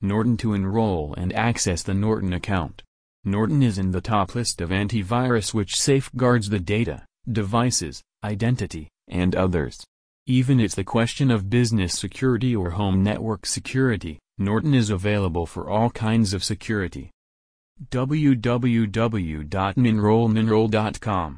Norton to enroll and access the Norton account. Norton is in the top list of antivirus which safeguards the data, devices, identity, and others. Even it's the question of business security or home network security, Norton is available for all kinds of security. www.ninrollninroll.com